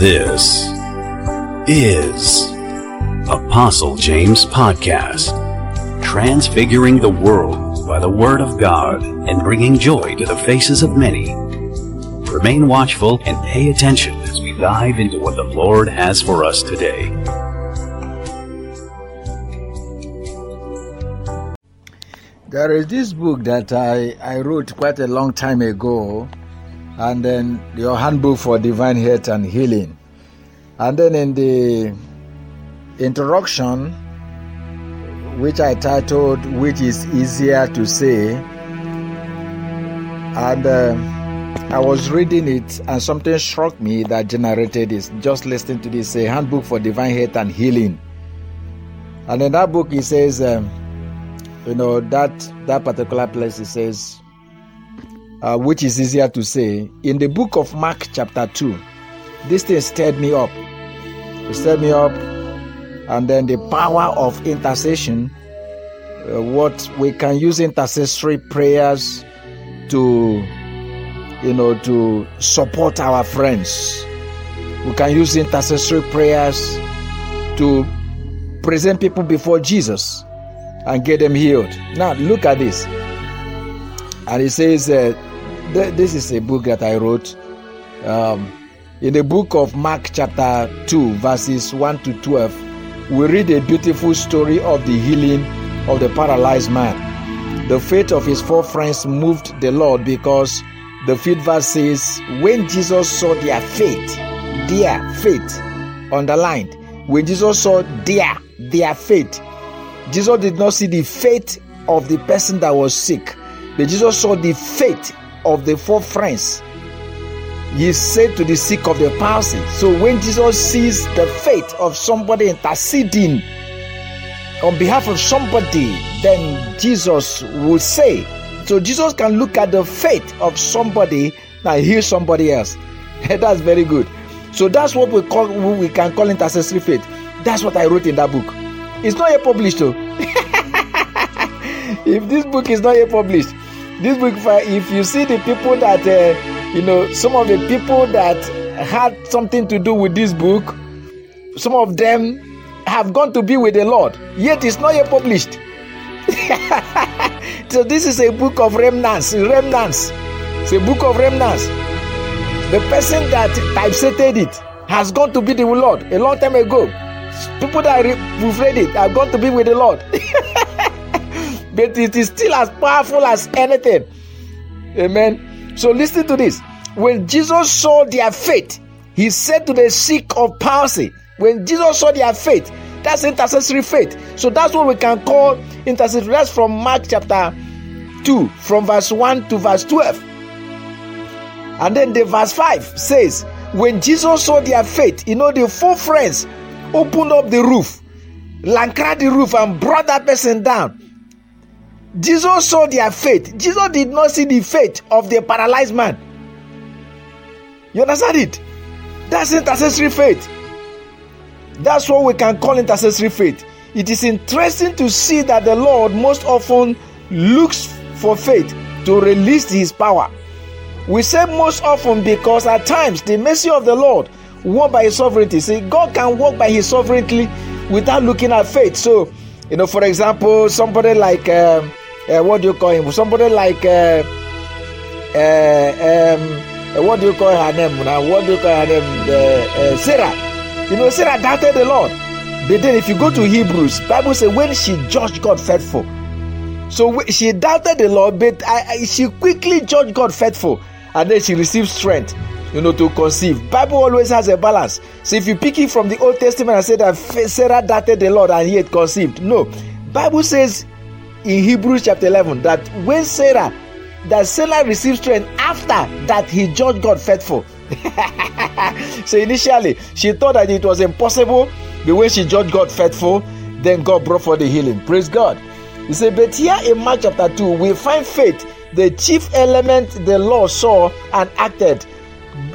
This is Apostle James Podcast, transfiguring the world by the Word of God and bringing joy to the faces of many. Remain watchful and pay attention as we dive into what the Lord has for us today. There is this book that I, I wrote quite a long time ago, and then your handbook for divine health and healing. And then in the introduction, which I titled Which is Easier to Say, and uh, I was reading it, and something struck me that generated this. Just listening to this, a handbook for divine health and healing. And in that book, it says, um, you know that that particular place it says uh, which is easier to say in the book of mark chapter 2 this thing stirred me up it stirred me up and then the power of intercession uh, what we can use intercessory prayers to you know to support our friends we can use intercessory prayers to present people before jesus and get them healed. Now, look at this. And it says, uh, th- This is a book that I wrote. Um, in the book of Mark, chapter 2, verses 1 to 12, we read a beautiful story of the healing of the paralyzed man. The faith of his four friends moved the Lord because the fifth verse says, When Jesus saw their faith, their faith, underlined, when Jesus saw their, their faith, Jesus did not see the faith of the person that was sick, but Jesus saw the faith of the four friends. He said to the sick of the palsy. So when Jesus sees the faith of somebody interceding on behalf of somebody, then Jesus will say. So Jesus can look at the faith of somebody and heal somebody else. that's very good. So that's what we call we can call intercessory faith. That's what I wrote in that book. It's not yet published though. if this book is not yet published, this book, if you see the people that, uh, you know, some of the people that had something to do with this book, some of them have gone to be with the Lord, yet it's not yet published. so this is a book of remnants, remnants. It's a book of remnants. The person that typesetted it has gone to be the Lord a long time ago. People that have read it have gone to be with the Lord. but it is still as powerful as anything. Amen. So listen to this. When Jesus saw their faith, he said to the sick of palsy, when Jesus saw their faith, that's intercessory faith. So that's what we can call intercessory. That's from Mark chapter 2, from verse 1 to verse 12. And then the verse 5 says, When Jesus saw their faith, you know, the four friends opened up the roof, lancred the roof, and brought that person down. Jesus saw their faith. Jesus did not see the faith of the paralyzed man. You understand it? That's intercessory faith. That's what we can call intercessory faith. It is interesting to see that the Lord most often looks for faith to release his power. We say most often because at times the mercy of the Lord work by his sovereignty. See, God can work by his sovereignty without looking at faith. So, you know, for example, somebody like uh, uh, what do you call him? Somebody like uh, um, what do you call her name now? What do you call her name? Sarah. You know, Sarah doubted the Lord. But then, if you go to Hebrews, Bible says when she judged God faithful. So she doubted the Lord, but I, I, she quickly judged God faithful, and then she received strength you know, to conceive. Bible always has a balance. So if you pick it from the Old Testament and say that Sarah doubted the Lord and he had conceived, no. Bible says in Hebrews chapter 11 that when Sarah, that Sarah received strength after that he judged God faithful. so initially she thought that it was impossible, but when she judged God faithful, then God brought for the healing. Praise God. He said, but here in Mark chapter 2, we find faith, the chief element the Lord saw and acted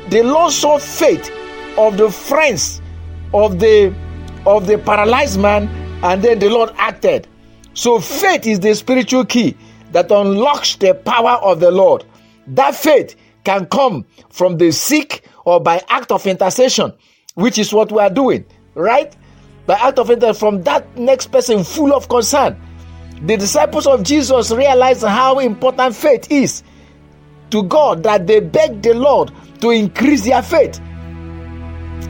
the Lord saw faith of the friends of the of the paralyzed man, and then the Lord acted. So faith is the spiritual key that unlocks the power of the Lord. That faith can come from the sick or by act of intercession, which is what we are doing, right? By act of intercession from that next person full of concern. The disciples of Jesus realized how important faith is to God that they begged the Lord to increase their faith,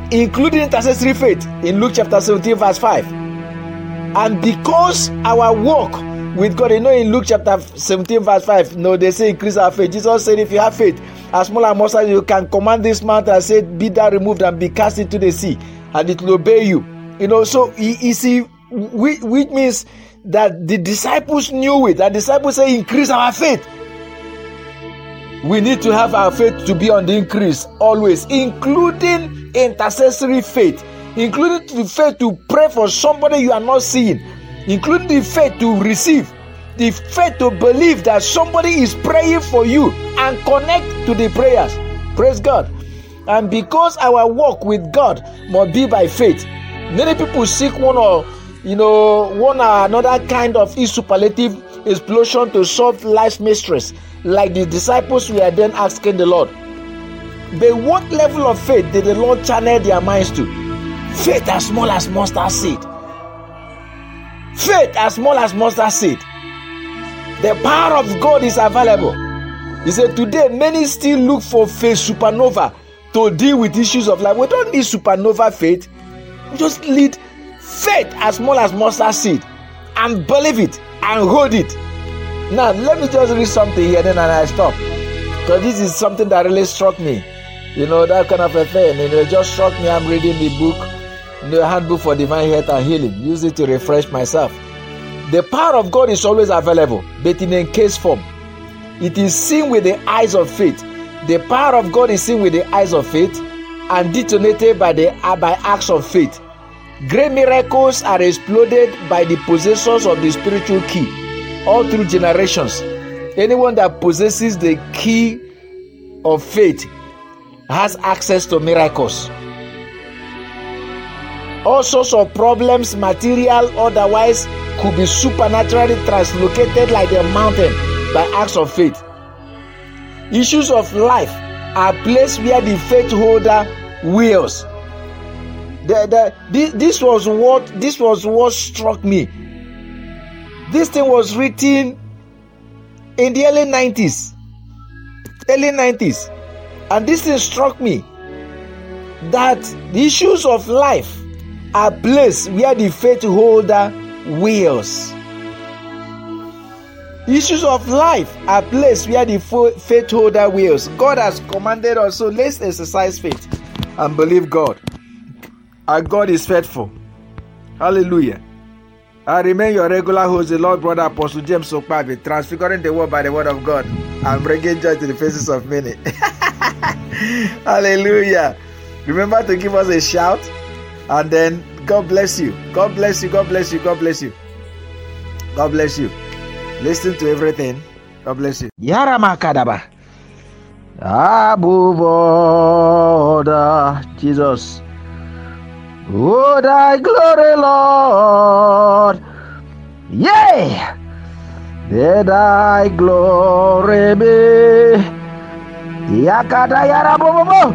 including intercessory faith in Luke chapter 17, verse 5. And because our walk with God, you know, in Luke chapter 17, verse 5, no, they say increase our faith. Jesus said, if you have faith, as small as mustard, you can command this mountain and say, Be thou removed and be cast into the sea, and it will obey you. You know, so you see, which means that the disciples knew it. The disciples say, Increase our faith. We need to have our faith to be on the increase always, including intercessory faith, including the faith to pray for somebody you are not seeing, including the faith to receive, the faith to believe that somebody is praying for you and connect to the prayers. Praise God. And because our walk with God must be by faith, many people seek one or you know one or another kind of superlative explosion to solve life's mysteries, like the disciples were then asking the Lord. But what level of faith did the Lord channel their minds to? Faith as small as mustard seed. Faith as small as mustard seed. The power of God is available. He said, Today, many still look for faith supernova to deal with issues of life. We don't need supernova faith. We just need faith as small as mustard seed and believe it and hold it. Now, let me just read something here, then I stop. Because this is something that really struck me. You know, that kind of a thing. And it just struck me. I'm reading the book, the Handbook for Divine Health and Healing. Use it to refresh myself. The power of God is always available, but in a case form. It is seen with the eyes of faith. The power of God is seen with the eyes of faith and detonated by the by acts of faith. Great miracles are exploded by the possessors of the spiritual key all through generations. Anyone that possesses the key of faith has access to miracles. All sorts of problems, material, otherwise, could be supernaturally translocated like a mountain by acts of faith. Issues of life are placed where the faith holder wills. The, the, this, this was what this was what struck me. This thing was written in the early 90s. Early 90s. And this thing struck me that the issues of life are placed where the faith holder wills. Issues of life are placed where the faith holder wills. God has commanded us, so let's exercise faith and believe God. Our God is faithful. Hallelujah. I remain your regular host, the Lord Brother Apostle James Okpabi, transfiguring the world by the word of God and bringing joy to the faces of many. Hallelujah. Remember to give us a shout and then God bless you. God bless you. God bless you. God bless you. God bless you. Listen to everything. God bless you. Yara Makadaba. Abuboda. Jesus. Oh, thy glory, Lord. Yea. Did thy glory be. Yakada yara bobo.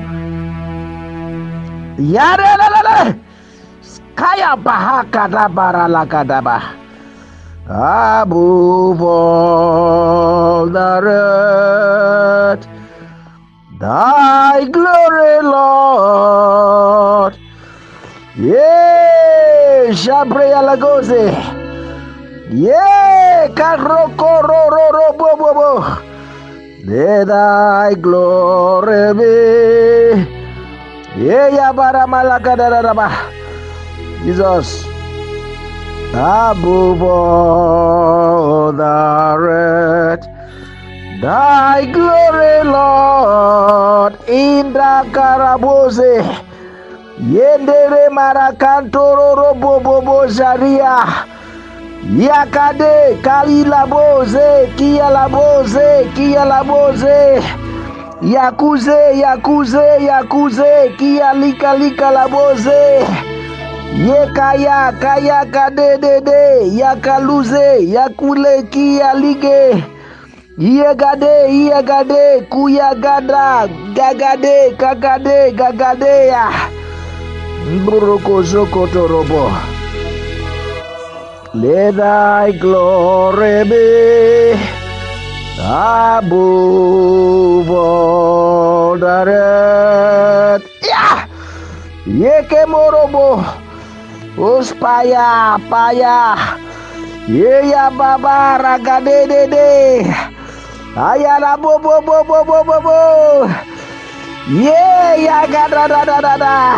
Yara la la la. Kaya bahaka dabara lakadaba. Above all the earth, thy glory, Lord. Yea, Shabrea Lagose. Yea, Karoko ro ro ro bo bo bo. Let thy glory be. Yea, Yabara Malakadaba. Jesus. Above all the earth, thy glory, Lord, in the Karabose, Yendere Marakantoro Robobobo Zaria, Yakade, Kalilaboze, Kialaboze, Kialaboze, Yakuze, Yakuze, Yakuze, Kialika Lika Laboze. Yekaya yekayaka yakadedede yakaluze yakuleki yalige iyegade iyegade kuyagada gagade kakade gagadeya mburokosokotorobo Let thy glory be above all the earth. Yeah! Yekemorobo! Yeah, morobo. Uspaya, paya. Yeya baba ragade de de. Ayala bo bo bo bo bo bo bo. Yeah, ya ga da da da da da.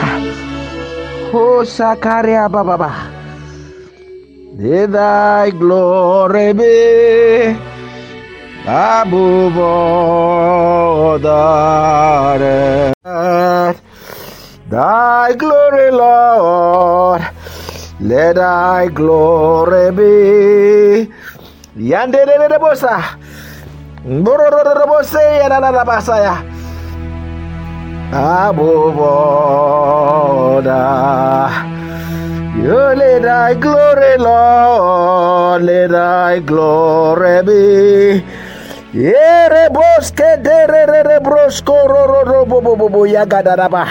Oh, Sakaria baba ba. Let thy glory be above all the earth. Thy glory, Lord. Let thy glory be. Yande de de de bosa. Borororobose ya da da da basaya. Above all the You let thy glory, Lord, let thy glory be. Yere boske dere re brosko ro ro ro bo bo bo bo ya gadaraba.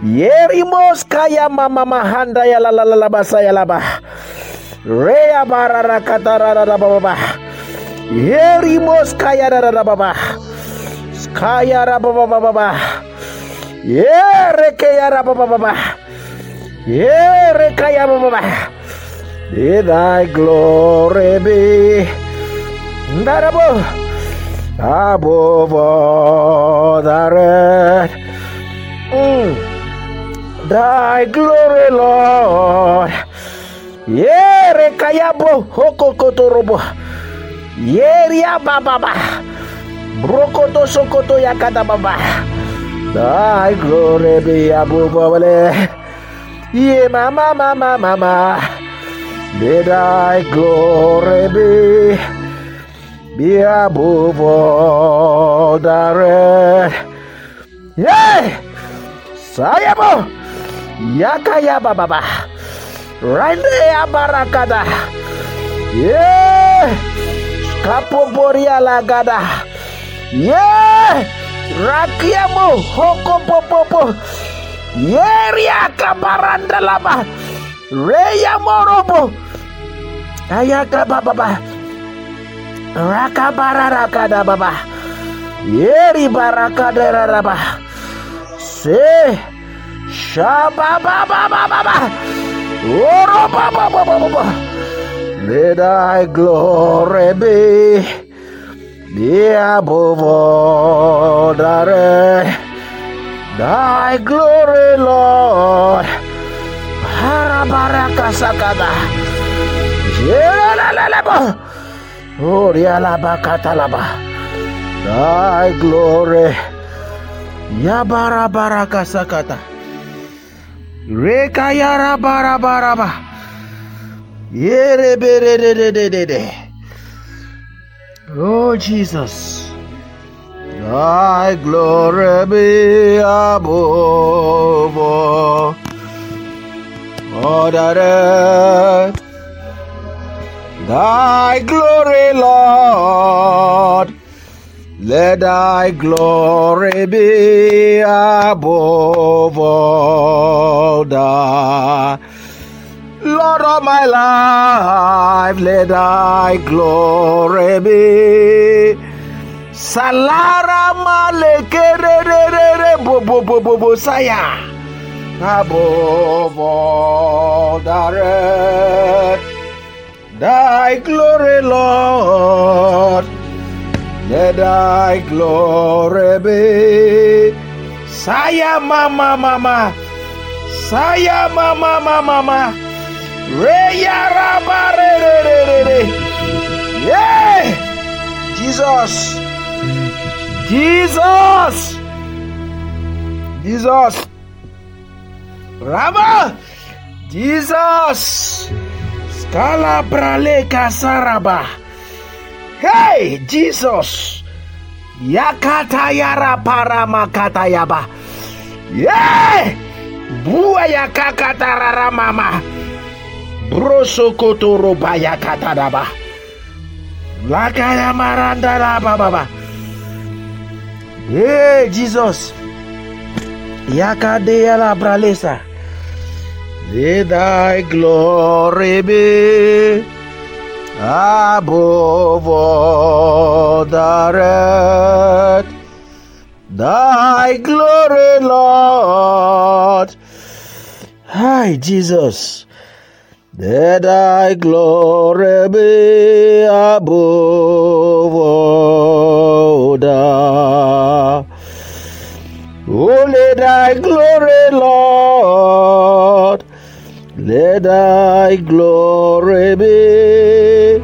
Yeri moska ya mama mahanda ya la la la basa ya la ba. Rea barara katara ra ra ba ba ba. Yeri moska ya ra ra ra ba. Skaya ra ba ba ba ba. Yere ke ya ra ba ba ba. Yere kaya ba ba thy glory be. Darabo. Above all the earth. Thy glory, Lord. Yere kayabo hoko kotorobo. Yeria bababa. Brokoto sokoto yakata baba. Thy glory be above all. Ye mama mama mama. Let thy glory be be above all the rest. Yeah! Sayabo! Yakayababa. Rande Abarakada. Yeah. Kapoboria Lagada. Yeah. Rakiamu ria kabaranda lama. Reya Morobo. ayakaba baba, raka bararaka da Baba. Yeri Barakada raba, See. Let thy glory be. Be above all the rest. Thy glory, Lord. Harabaraka sakata. Yelalalaba. Oh, rialabakatalaba. Thy glory. Yabarabaraka sakata. Rekayara barabaraba. Yereberede. Oh, Jesus. Thy glory be above all. All the earth. Thy glory, Lord. Let thy glory be above all the Lord of my life, let thy glory be. Salara malekerere bo bo bo saya. Above all the thy glory, Lord. Let thy glory be. Saya mama mama. Saya mama mama mama. Reya raba re re re re re. Yeah. Jesus. Jesus. Jesus. Rama. Jesus. Skala brale kasaraba. Hey, Jesus. Yakata yara para makata yaba. Yeah. Bua yakakata rara mama. Broso kotoro baya katadaba. Lakaya marandala baba. Hey Jesus. Yakadea la bralesa. Let thy glory be above. Thy glory, Lord. Hi, Jesus. Let thy glory be above Oh, let thy glory, Lord, thy glory be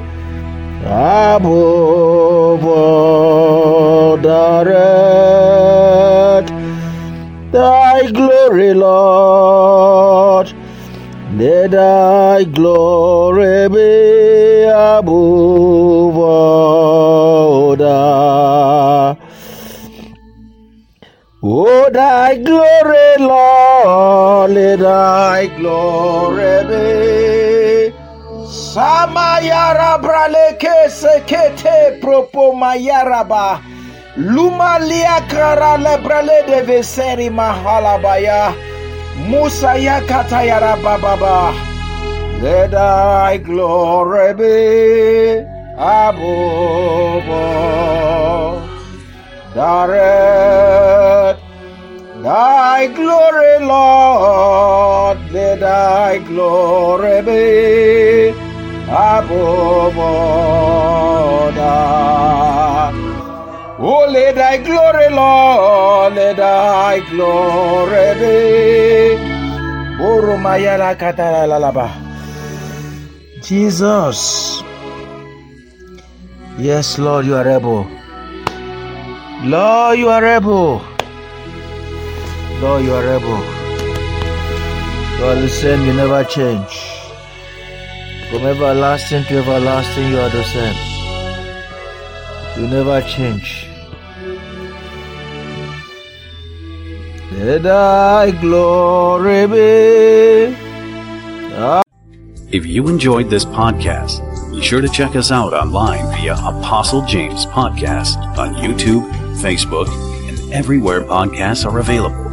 above all the earth. Thy glory, Lord, let thy glory be above all the Oh, thy glory, Lord, let thy glory be. Samayara braleke sekete propo mayaraba. Luma liakara lebrale de veseri mahalabaya. Musa yakata yarababa. Let thy glory be above. Direct thy glory, Lord, let thy glory be above all. Oh, let thy glory, Lord, let thy glory be. Jesus. Yes, Lord, you are able. Lord, you are able. Lord, you are able. Lord, the same, you never change. From everlasting to everlasting, you are the same. You never change. Let thy glory be. If you enjoyed this podcast, be sure to check us out online via Apostle James Podcast on YouTube, Facebook, and everywhere podcasts are available.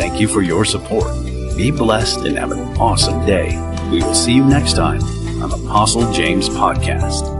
Thank you for your support. Be blessed and have an awesome day. We will see you next time on Apostle James Podcast.